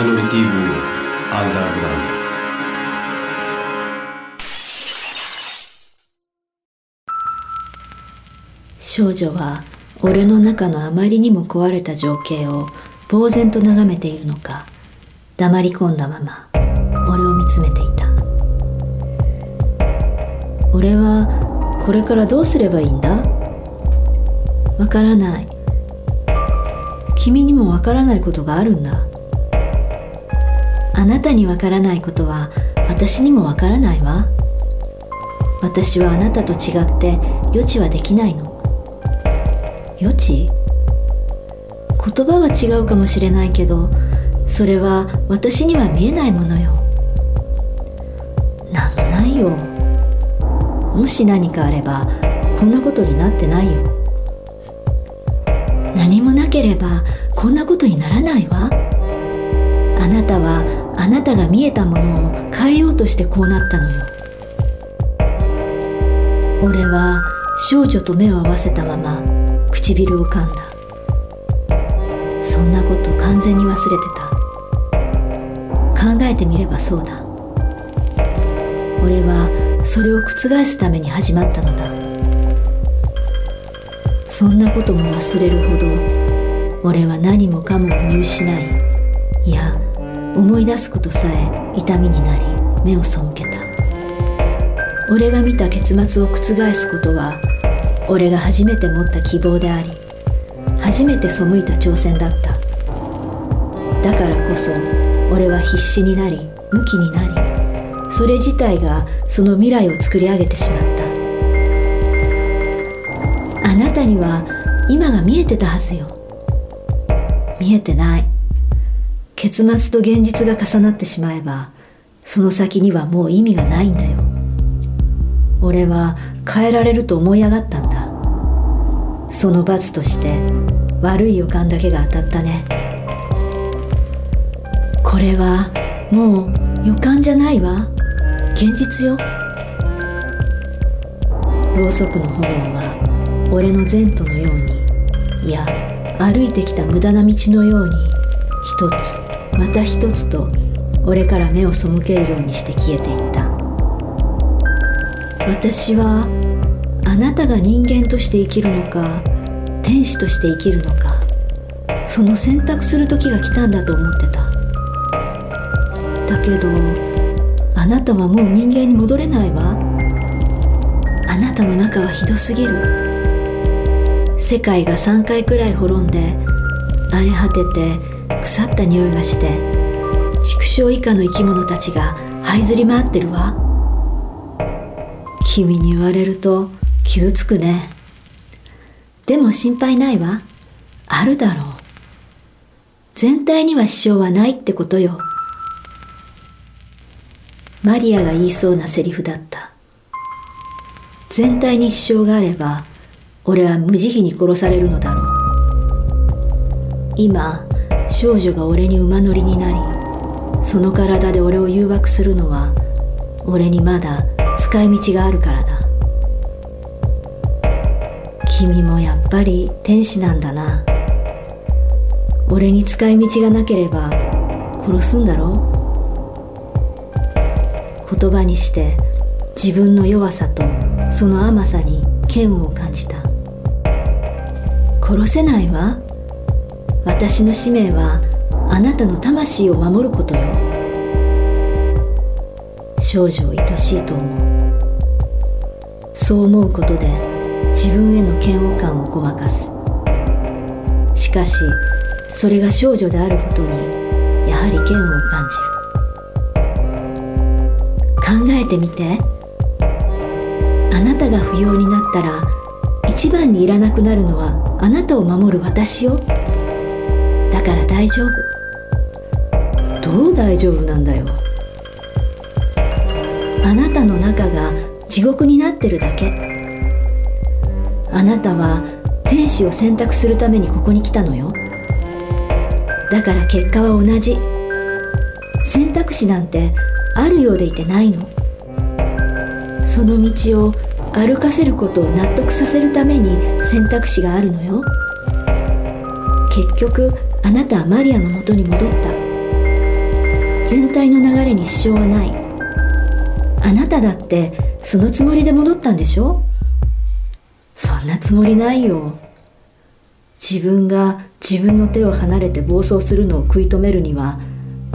マイノリティ文学アンダーグラウンド。少女は俺の中のあまりにも壊れた情景を呆然と眺めているのか黙り込んだまま俺を見つめていた。俺はこれからどうすればいいんだ？わからない。君にもわからないことがあるんだ。あなたにわからないことは私にもわからないわ。私はあなたと違って予知はできないの。予知？言葉は違うかもしれないけどそれは私には見えないものよ。なんもないよ。もし何かあればこんなことになってないよ。何もなければこんなことにならないわ。あなたはあなたが見えたものを変えようとしてこうなったのよ。俺は少女と目を合わせたまま唇を噛んだ。そんなこと完全に忘れてた。考えてみればそうだ。俺はそれを覆すために始まったのだ。そんなことも忘れるほど俺は何もかもを見失いいや思い出すことさえ痛みになり目を背けた。俺が見た結末を覆すことは俺が初めて持った希望であり初めて背いた挑戦だった。だからこそ俺は必死になり向きになりそれ自体がその未来を作り上げてしまった。あなたには今が見えてたはずよ。見えてない。結末と現実が重なってしまえばその先にはもう意味がないんだよ。俺は変えられると思い上がったんだ。その罰として悪い予感だけが当たったね。これはもう予感じゃないわ。現実よ。ろうそくの炎は俺の前途のようにいや歩いてきた無駄な道のように一つまた一つと俺から目を背けるようにして消えていった。私はあなたが人間として生きるのか天使として生きるのかその選択する時が来たんだと思ってた。だけどあなたはもう人間に戻れないわ。あなたの中はひどすぎる。世界が3回くらい滅んで荒れ果てて腐った匂いがして畜生以下の生き物たちが這いずり回ってるわ。君に言われると傷つくね。でも心配ないわ。あるだろう。全体には支障はないってことよ。マリアが言いそうなセリフだった。全体に支障があれば俺は無慈悲に殺されるのだろう。今少女が俺に馬乗りになりその体で俺を誘惑するのは俺にまだ使い道があるからだ。君もやっぱり天使なんだな。俺に使い道がなければ殺すんだろ？言葉にして自分の弱さとその甘さに嫌悪を感じた。殺せないわ。私の使命はあなたの魂を守ることよ。少女を愛しいと思う。そう思うことで自分への嫌悪感をごまかす。しかしそれが少女であることにやはり嫌悪を感じる。考えてみて。あなたが不要になったら一番にいらなくなるのはあなたを守る私よ。だから大丈夫。どう大丈夫なんだよ。あなたの中が地獄になってるだけ。あなたは天使を選択するためにここに来たのよ。だから結果は同じ。選択肢なんてあるようでいてないの。その道を歩かせることを納得させるために選択肢があるのよ。結局あなたはマリアのもとに戻った。全体の流れに支障はない。あなただってそのつもりで戻ったんでしょ？そんなつもりないよ。自分が自分の手を離れて暴走するのを食い止めるには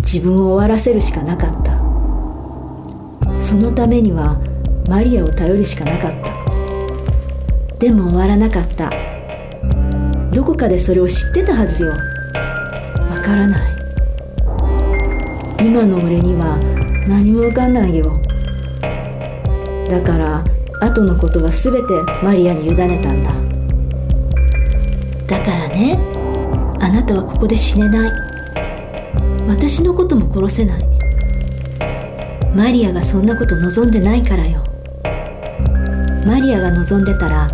自分を終わらせるしかなかった。そのためにはマリアを頼るしかなかった。でも終わらなかった。どこかでそれを知ってたはずよ。わからない。今の俺には何も浮かんないよ。だから後のことは全てマリアに委ねたんだ。だからねあなたはここで死ねない。私のことも殺せない。マリアがそんなこと望んでないからよ。マリアが望んでたら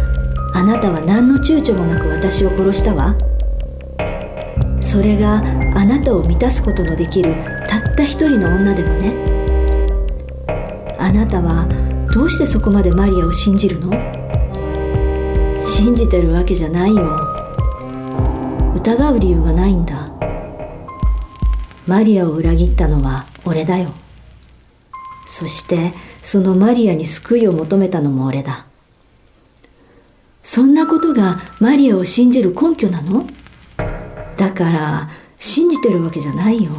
あなたは何の躊躇もなく私を殺したわ。それがあなたを満たすことのできるたった一人の女でもね。あなたはどうしてそこまでマリアを信じるの？信じてるわけじゃないよ。疑う理由がないんだ。マリアを裏切ったのは俺だよ。そしてそのマリアに救いを求めたのも俺だ。そんなことがマリアを信じる根拠なの？だから信じてるわけじゃないよ。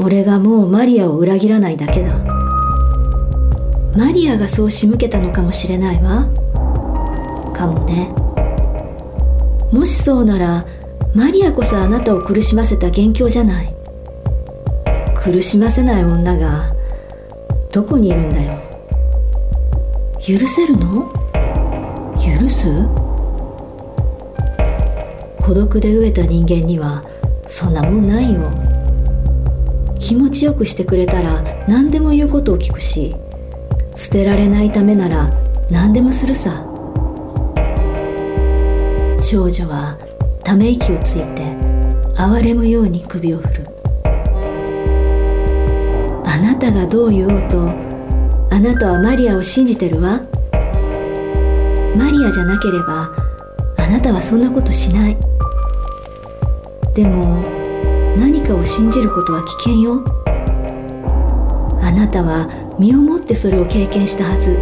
俺がもうマリアを裏切らないだけだ。マリアがそう仕向けたのかもしれないわ。かもね。もしそうならマリアこそあなたを苦しませた元凶じゃない。苦しませない女がどこにいるんだよ。許せるの？許す？孤独で飢えた人間にはそんなもんないよ。気持ちよくしてくれたら何でも言うことを聞くし捨てられないためなら何でもするさ。少女はため息をついて哀れむように首を振る。あなたがどう言おうとあなたはマリアを信じてるわ。マリアじゃなければあなたはそんなことしない。でも何かを信じることは危険よ。あなたは身をもってそれを経験したはず。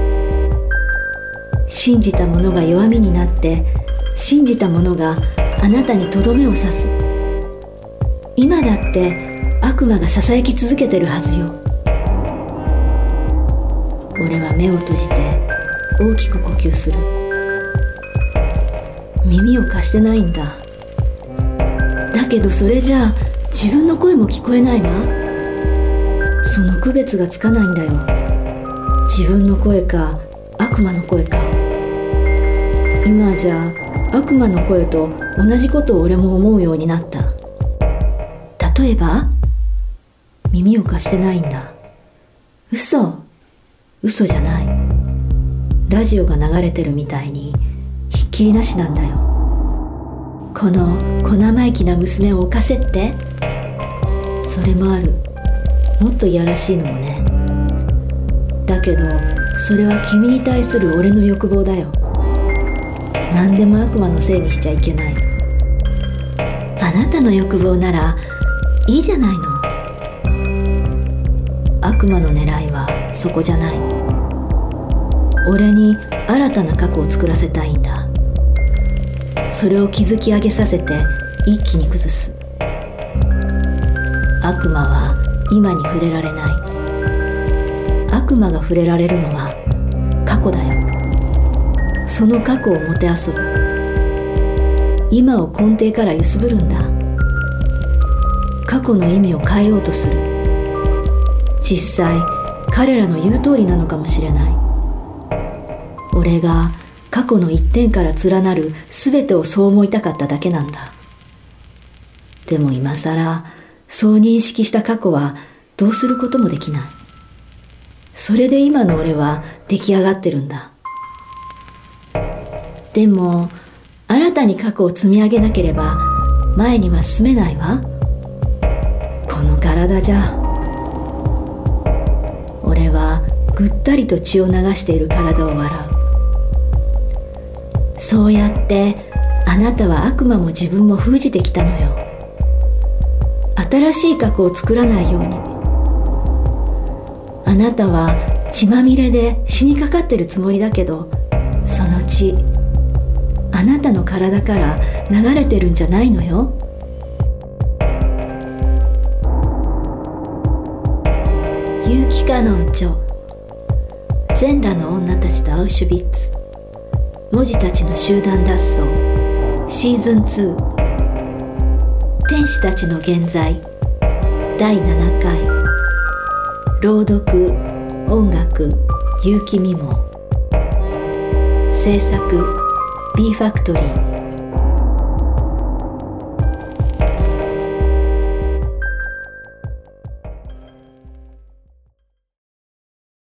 信じた者が弱みになって信じた者があなたにとどめを刺す。今だって悪魔がささやき続けてるはずよ。俺は目を閉じて大きく呼吸する。耳を貸してないんだ。だけどそれじゃあ自分の声も聞こえないわ。その区別がつかないんだよ。自分の声か悪魔の声か。今じゃ悪魔の声と同じことを俺も思うようになった。例えば耳を貸してないんだ。嘘。嘘じゃない。ラジオが流れてるみたいに。っきりなしなんだよ。この小生意気な娘を犯せって。それもある。もっといやらしいのもね。だけどそれは君に対する俺の欲望だよ。何でも悪魔のせいにしちゃいけない。あなたの欲望ならいいじゃないの。悪魔の狙いはそこじゃない。俺に新たな過去を作らせたいんだ。それを築き上げさせて一気に崩す。悪魔は今に触れられない。悪魔が触れられるのは過去だよ。その過去をもてあそぶ。今を根底から揺すぶるんだ。過去の意味を変えようとする。実際彼らの言う通りなのかもしれない。俺が過去の一点から連なる全てをそう思いたかっただけなんだ。でも今さらそう認識した過去はどうすることもできない。それで今の俺は出来上がってるんだ。でも新たに過去を積み上げなければ前には進めないわ。この体じゃ。俺はぐったりと血を流している体を笑う。そうやってあなたは悪魔も自分も封じてきたのよ。新しい過去を作らないように。あなたは血まみれで死にかかってるつもりだけどその血あなたの体から流れてるんじゃないのよ。結城カノン著。全裸の女たちとアウシュビッツ文字たちの集団脱走。シーズン2天使たちの現在。第7回。朗読。音楽。結城美も。制作。B ファクトリー